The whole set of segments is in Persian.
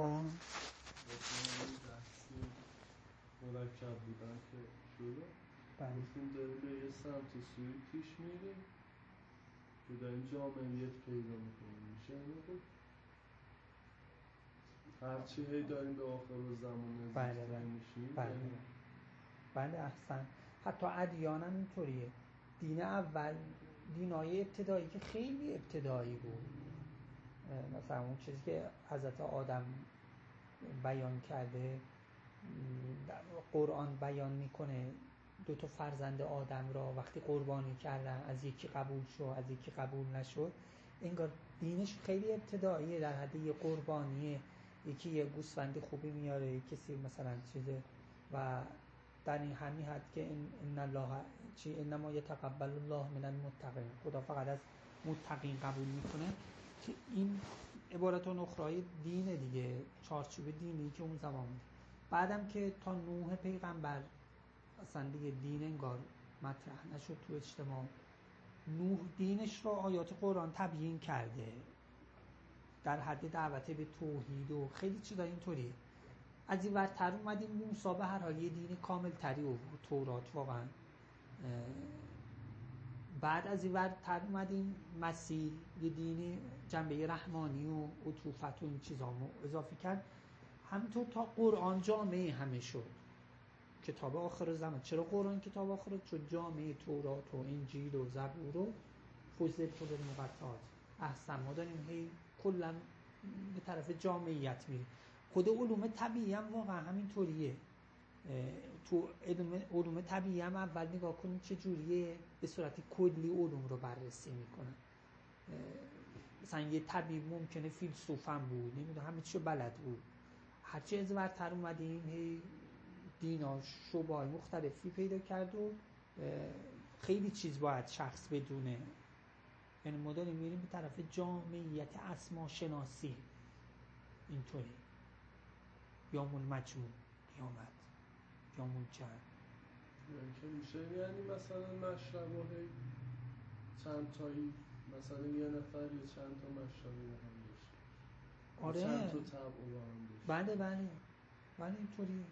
خب مرکب بودن که بله. گفتیم داریم به یه سمت سوی پیش میریم که داریم جامعیت پیدا می‌کنیم میشه اینو هرچی هی داریم به آخر زمان بله، بله. میشیم بله. یعنی بله احسن. حتی ادیان هم اینطوریه. دین اول دینای ابتدایی که خیلی ابتدایی بود. مثلا اون چیزی که حضرت آدم بیان کرده قرآن بیان می‌کنه دو تا فرزند آدم را وقتی قربانی کردن از یکی قبول شد از یکی قبول نشد انگار دینش خیلی ابتداییه در حد یه قربانیه یکی یه گوسفند خوبی میاره کسی مثلا چیزه و در این همین حد که ان الله چی انما یتقبل الله من المتقین. خدا فقط از متقین قبول می‌کنه. که این عبارت اخرای دین دیگه چارچوب دینی که اون زمان بود. بعدم که تا نوح پیغمبر اصلا دیگه دین انگار مطرح نشد تو اجتماع نوح دینش رو آیات قرآن تبیین کرده. در حد دعوت به توحید و خیلی چیزا اینطوریه. از این ورتر اومدیم موسی به هر حال یه دین کامل تری و تورات واقعا بعد از این ورتر اومدیم مسیح یه دین جنبه رحمانی و عطوفت و این چیزا اضافه کرد. همینطور تا قرآن جامعه همه شد. کتاب آخر زمان. چرا قرآن کتاب آخر چون جامعه تورات و انجیل و زبور و فضل فضل مقطعات. احسن ما داریم هی کلا به طرف جامعیت میریم. خود علوم طبیعی هم واقعا همینطوریه. تو علوم, علوم طبیعی هم اول نگاه کنیم چه جوریه به صورت کلی علوم رو بررسی می‌کنن مثلا یه طبیب ممکنه فیلسوف هم بود نمی‌دونم همه چی بلد بود. هرچی از ورتر اومدیم هی دینا شبای مختلفی پیدا کرد و خیلی چیز باید شخص بدونه. یعنی ما داریم میریم به طرف جامعیت اسما شناسی اینطوری یامون مجموع قیامت یامون جمع یعنی میشه یعنی مثلا مشرب هی چند تایی مثلا یه نفر یه چند تا مشرب هم داشته آره. چند تا طبع هم داشته بله بله. بله اینطوری.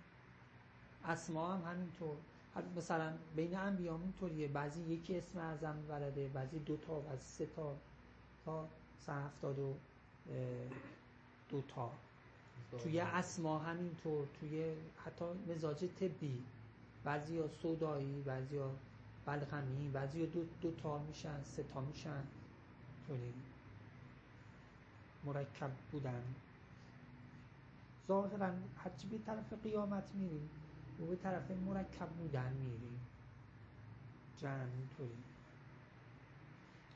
اسما هم همینطور. مثلا بین انبیا هم اینطوریه. بعضی یکی اسم اعظم بلده بعضی دو تا بعضی سه تا تا سه هفتاد و دو تا. توی اسما همینطور توی حتی مزاج طبی. بعضی ها سودایی بعضی ها بلغمی بعضی ها دو, دو تا میشن سه تا میشن. طوری مرکب بودن. ظاهرا هرچی به طرف قیامت میریم و به طرف مرکب بودن میریم. جمع اینطوری.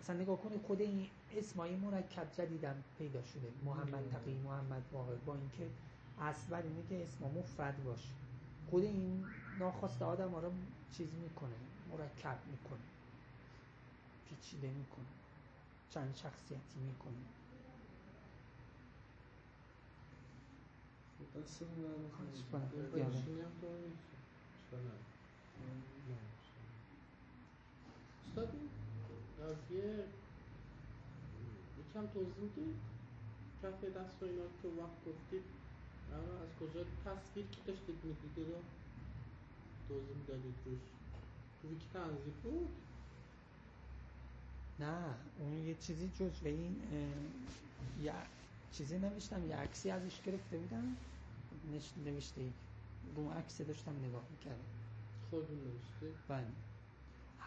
اصلا نگاه کنید خود این اسمای مرکب جدیدم پیدا شده. محمد تقی محمد واقع. با اینکه اصل بر اینه که اسما مفرد باشه خود این ناخواسته آدم ها رو چیز می‌کنه مرکب می‌کنه. پیچیده می‌کنه. چند شخصیتی می‌کنه. نه، اشکال نداره. استاد قضیه یکم توضیح می‌دید کف دست و اینا که وقت گفتید از کجا تصویر که داشتید می‌دیدید؟ رو توضیح می‌دادید روش. تو ویکی تنظیم بود؟ نه اون یه چیزی جزو این اه، یه چیزی نوشتم یه عکسی ازش گرفته بودم. نوشته. رو عکس داشتم نگاه می‌کردم. خودتون نوشتید بله.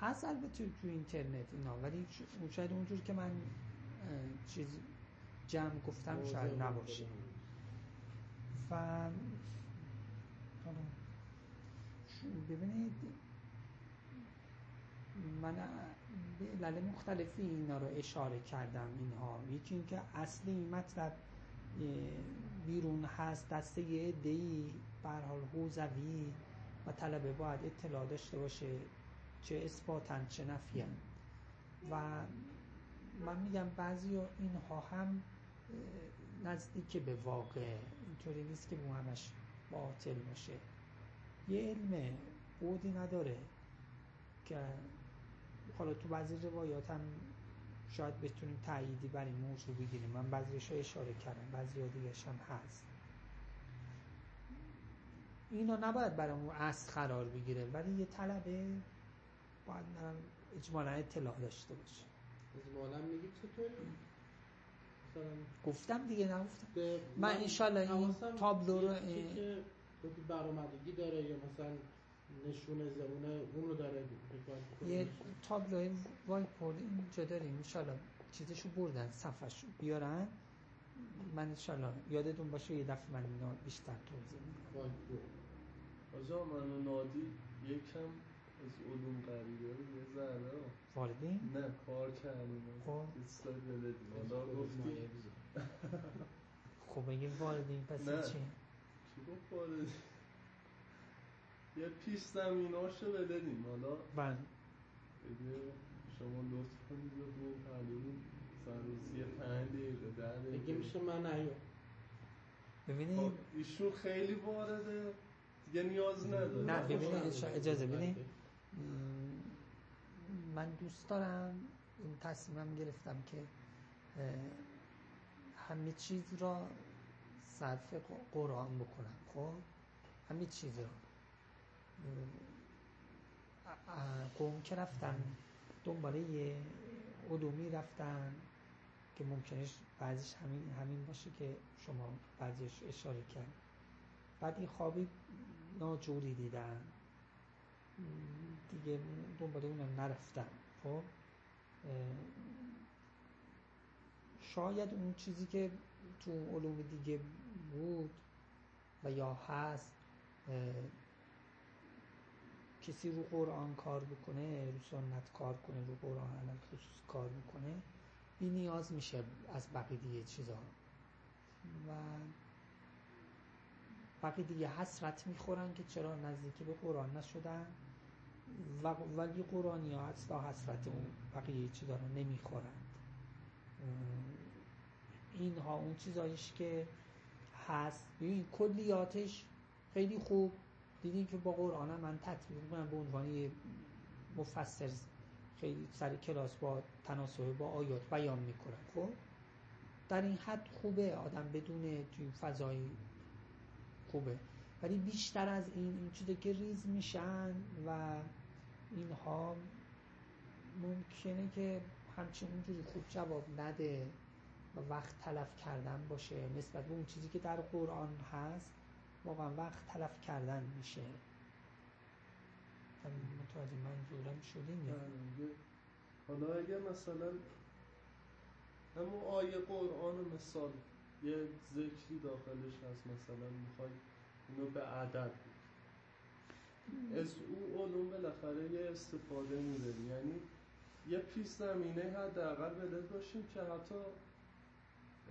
هست البته تو اینترنت اینا ولی شاید اونجور که من چیز جمع گفتم شاید نباشه. و ش- ببینید من به علل مختلفی اینا رو اشاره کردم اینها. یکی اینکه اصل این مطلب بیرون هست دسته یه عده‌ای به هر حال حوزوی و طلبه باید اطلاع داشته باشه. چه اثباتن چه نفیان و من میگم بعضی اینها هم نزدیک به واقع اینطوری نیست که همش باطل باشه. یه علم بودی نداره که حالا تو بعضی روایات هم شاید بتونیم تأییدی بر این موضوع بگیریم. من بعضیش اشاره کردم بعضی دیگرش هم هست. اینا نباید برامون اصل قرار بگیره ولی یه طلبه باید اجمالا اطلاع داشته باشه اجمالا میگی چطوری؟ گفتم دیگه نگفتم. من انشالله این تابلو رو برآمدگی داره یا مثلا نشون زبونه اون رو داره یه تابلو وای پورد اینجا داریم. انشالله چیزشو بردن صفحش بیارن. من انشالله یادتون باشه یه دفعه من بیشتر توضیح میدم. آجا من نادی یکم از علوم غریبه رو یه ذره. واردین؟ نه کار کردیم. خب. اسلاید بلدیم حالا گفتی خب بگیم واردین پس نه. چی؟ کی گفت واردین یه پیش زمیناشو بلدیم حالا بله. اگه شما لطف کنید یا دو پلوین سروسی پنج دقیقه ده دیگه میشه من نیو ببینید خب ایشون خیلی وارده. دیگه نیاز نداره نه ببینید اجازه- اجازه بدین. من دوست دارم این تصمیمم گرفتم که همه چیز را صرف قرآن بکنم خب؟ همه چیز را. قوم که رفتن دنباله یه علومی رفتن که ممکنه بعضیش همین همین باشه که شما بعضیش اشاره کرد بعد این خوابی ناجوری دیدن. دیگه دنبال اونم نرفتم. خب؟ شاید اون چیزی که تو علوم دیگه بود و یا هست کسی رو قرآن کار بکنه رو سنت کار کنه رو قرآن علم خصوص کار بکنه بی نیاز میشه از بقیه چیزا. و بقیه دیگه حسرت می‌خورن که چرا نزدیکی به قرآن نشدن. و ولی قرآنی ها اصلا حسرت اون بقیه چیزا رو نمی‌خورند. اینها اون چیزایش که هست. ببین کلیاتش خیلی خوب. دیدین که با قرآن من تطبیق می‌کنم به عنوان مفسر خیلی سر کلاس با تناسب با آیات بیان می‌کنم خب؟ در این حد خوبه آدم بدون توی فضای خوبه. ولی بیشتر از این این چیزی که ریز میشن و اینها ممکنه که همچین اونجوری خوب جواب نده و وقت تلف کردن باشه. نسبت به اون چیزی که در قرآن هست واقعا وقت تلف کردن میشه. متوجه منظورم شدیم یا. حالا اگه مثلا همون آیه قرآن مثال یه ذکری داخلش هست مثلا می‌خوای اینو به عدد. از او علوم بالاخره یه استفاده می‌بری یعنی یه پیش زمینه حداقل بلد باشیم که حتی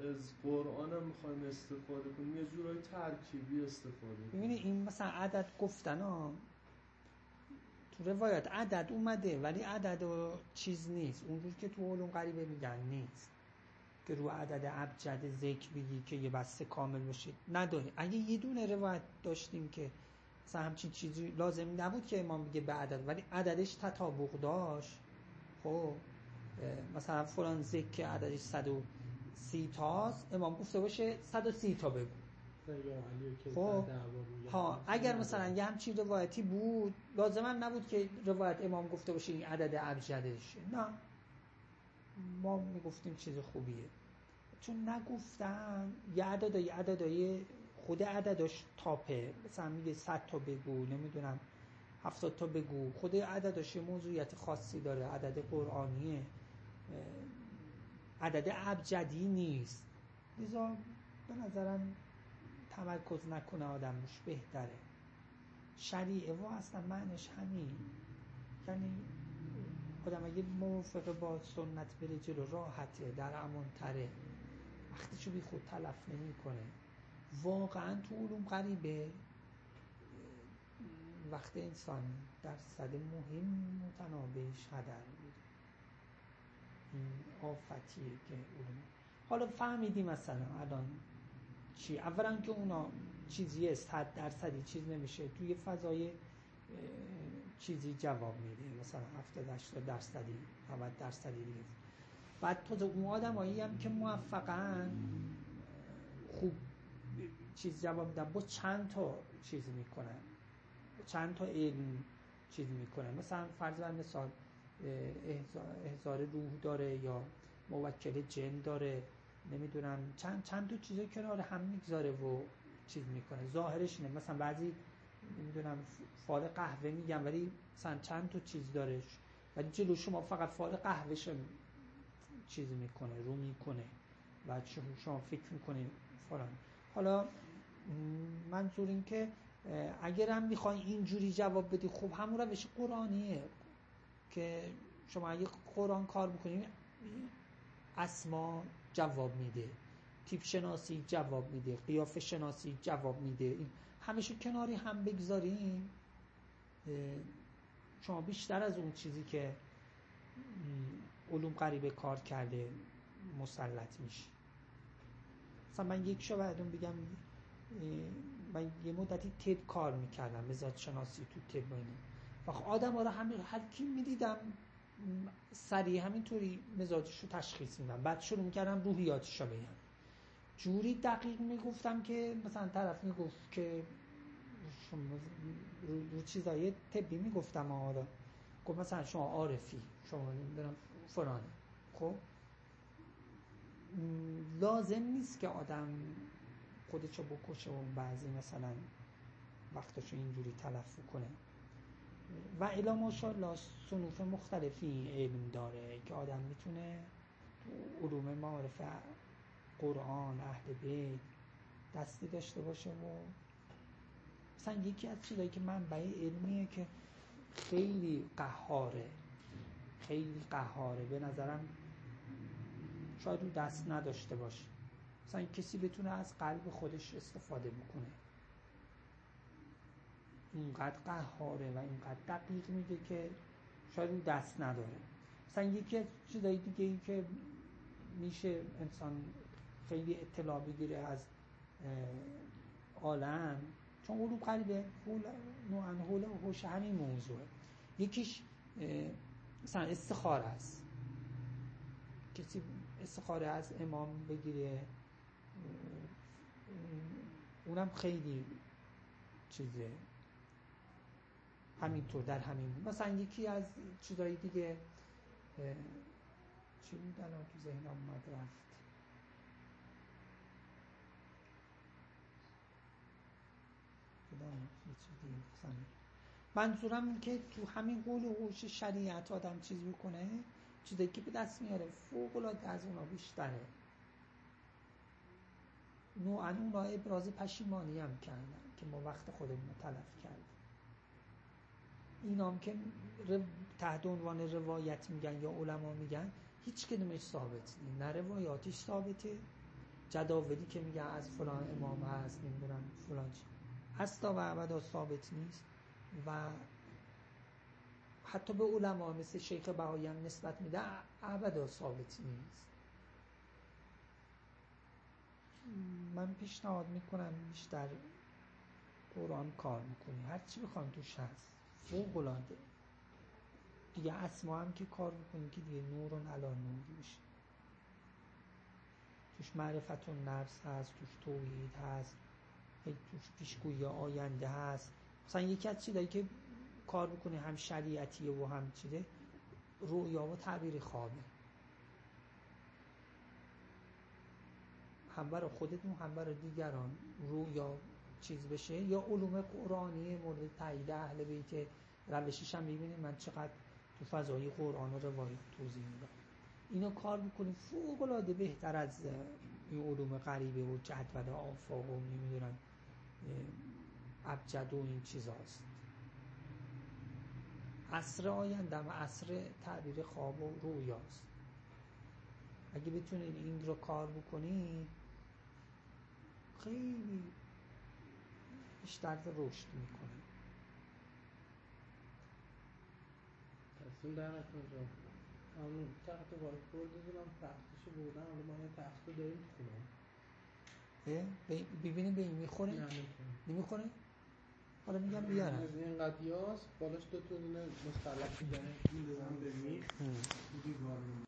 از قرآن هم می‌خوایم استفاده کنیم. یه جورای ترکیبی استفاده کنیم. ببینید این مثلا عدد گفتن ها تو روایات عدد اومده ولی عدد و چیز نیست. اونجور که تو علوم غریبه میگن نیست. که رو عدد ابجد ذکر بگی که یه بسته کامل باشه نداره اگه یه دونه روایت داشتیم که مثلا همچین چیزی لازم نبود که امام بگه به عدد ولی عددش تطابق داشت خب مثلا فلان ذکر که عددش 130 تاست امام گفته باشه 130 تا بگو خب. ها اگر. مثلا یه همچین روایتی بود لازم نبود که روایت امام گفته باشه این عدد ابجدشه نه ما می‌گفتیم چیز خوبیه. چون نگفتم یه عدد یه عددای خود عدداش تاپه. مثلا میگه 100 تا بگو نمی‌دونم 70 تا بگو. خود عدداش موضوعیت خاصی داره. عدد قرآنیه. عدد ابجدی نیست. لذا به نظرم تمرکز نکنه آدم روش بهتره. شریعه و اصلا معنیش همین. یعنی آدم اگه موافق با سنت بره جلو راحته در امان تره وقتشو بی خود تلف نمی‌کنه. واقعا تو علوم غریبه. وقت انسان درصد مهم متنابهش هدر میره این آفتیه که علوم. حالا فهمیدی مثلا الان چی؟ اولا که اونا چیزی صد درصدی چیز نمیشه. توی فضای چیزی جواب میده مثلا 70 80 درصدی 90 درصدی دیگه. بعد تازه اون آدمایی هم که موفقن خوب چیز جواب میدن. با چند تا چیز می‌کنن؟ چند تا علم چیز می‌کنن؟ مثلا فرض بر مثال احزار روح داره یا موکل جن داره نمی‌دونم. چند چند تا چیزا کنار هم می‌گذاره و چیز می‌کنه. ظاهرش اینه. مثلا بعضی نمی‌دونم فال قهوه میگم ولی مثلا چند تا چیز داره ولی جلو شما فقط فال قهوهش چیز می‌کنه رو می‌کنه. و شما فکر می‌کنه فلان. حالا منظور این که اگرم می‌خوای اینجوری جواب بدی خب همون روش قرآنیه. که شما اگه قرآن کار بکنید اسما جواب میده. تیپ شناسی جواب میده. قیافه شناسی جواب میده. این همیشه کناری هم بگذاریم. شما بیشتر از اون چیزی که علوم غریبه کار کرده مسلط میشه مثلا من یک شو بگم من یه مدتی تب کار می‌کردم مزاج شناسی تو تب و آدم رو همین هر کی می‌دیدم سریع همینطوری مزاجش رو تشخیص میدم. بعد شروع می‌کردم روحیاتش رو بگم. جوری دقیق می‌گفتم که مثلا طرف می‌گفت که رو چیزای طبی می‌گفتم آره گفت مثلا شما عارفی شما نمی‌دونم فرانه خب؟ لازم نیست که آدم خودشو بکشه و بعضی مثلا وقتشو اینجوری تلف کنه. و الا ماشاءالله صنوف مختلفی علم داره که آدم می‌تونه علوم معارف قرآن اهل بیت دستی داشته باشه و مثلا یکی از چیزایی که منبع علمیه که خیلی قهاره خیلی قهاره به نظرم شاید رو دست نداشته باشه. مثلا کسی بتونه از قلب خودش استفاده بکنه. اینقدر قهاره و اینقدر دقیق میگه که شاید رو دست نداره. مثلا یکی از چیزایی دیگه ای که میشه انسان خیلی اطلاع بگیره از عالم. چون علوم قریبه حول و حوش همین موضوعه یکیش مثلا استخاره است. کسی استخاره از امام بگیره اونم خیلی چیزه. همینطور در همین مثلا یکی از چیزایی دیگه چی بود؟ الان تو ذهنم اومد رفت. منظورم این که تو همین قول و حوش شریعت آدم چیز می‌کنه چیزایی که به دست میاره فوق العاده از اونا بیشتره. نوعا اونا ابراز پشیمانی هم کردن که ما وقت خودمون تلف کردیم. اینام که تحت عنوان روایت میگن یا علما میگن هیچ کدومش ثابت نیست. نه روایاتش ثابته. جداولی که میگن از فلان امام هست نمی‌دونم فلان چی. هستا و ابدا ثابت نیست و حتی به علما مثل شیخ بهایی هم نسبت میده ابدا ثابت نیست. من پیشنهاد می‌کنم بیشتر قرآن کار می‌کنی. هر چی بخوام توش هست فوق العاده دیگه اسما هم که کار می‌کنی که دیگه نورون علا نوری بشه. توش معرفت و نفس هست توش توحید هست. توش پیشگویی آینده هست. مثلا یکی از چیزایی که کار می‌کنه هم شریعتیه و هم چیده رویا و تعبیر خوابه. هم برای خودتون هم برای دیگران رویا چیز بشه یا علوم قرآنی مورد تایید اهل بیت روشش هم ببینید من چقدر تو فضای قرآن و روایت توضیح میدم. اینو کار می‌کنید فوق العاده بهتر از این علوم غریبه و جدول آفاق و نمی‌دونم ابجد و این چیزاست. عصر آینده و عصر تعبیر خواب و رویاست. اگه بتونید این رو کار بکنید خیلی بیشتر رشد می‌کنه. تحصیل در نکنجا همون تحت وایت بورد دارم تختشو بردن حالا ما یه تخت داریم خونه. ببینیم به این می‌خوره؟ نمی‌خوره. حالا میگم بیارم. از این قدیاس بالاش دو تا دونه مستلق میدنه این به میخ.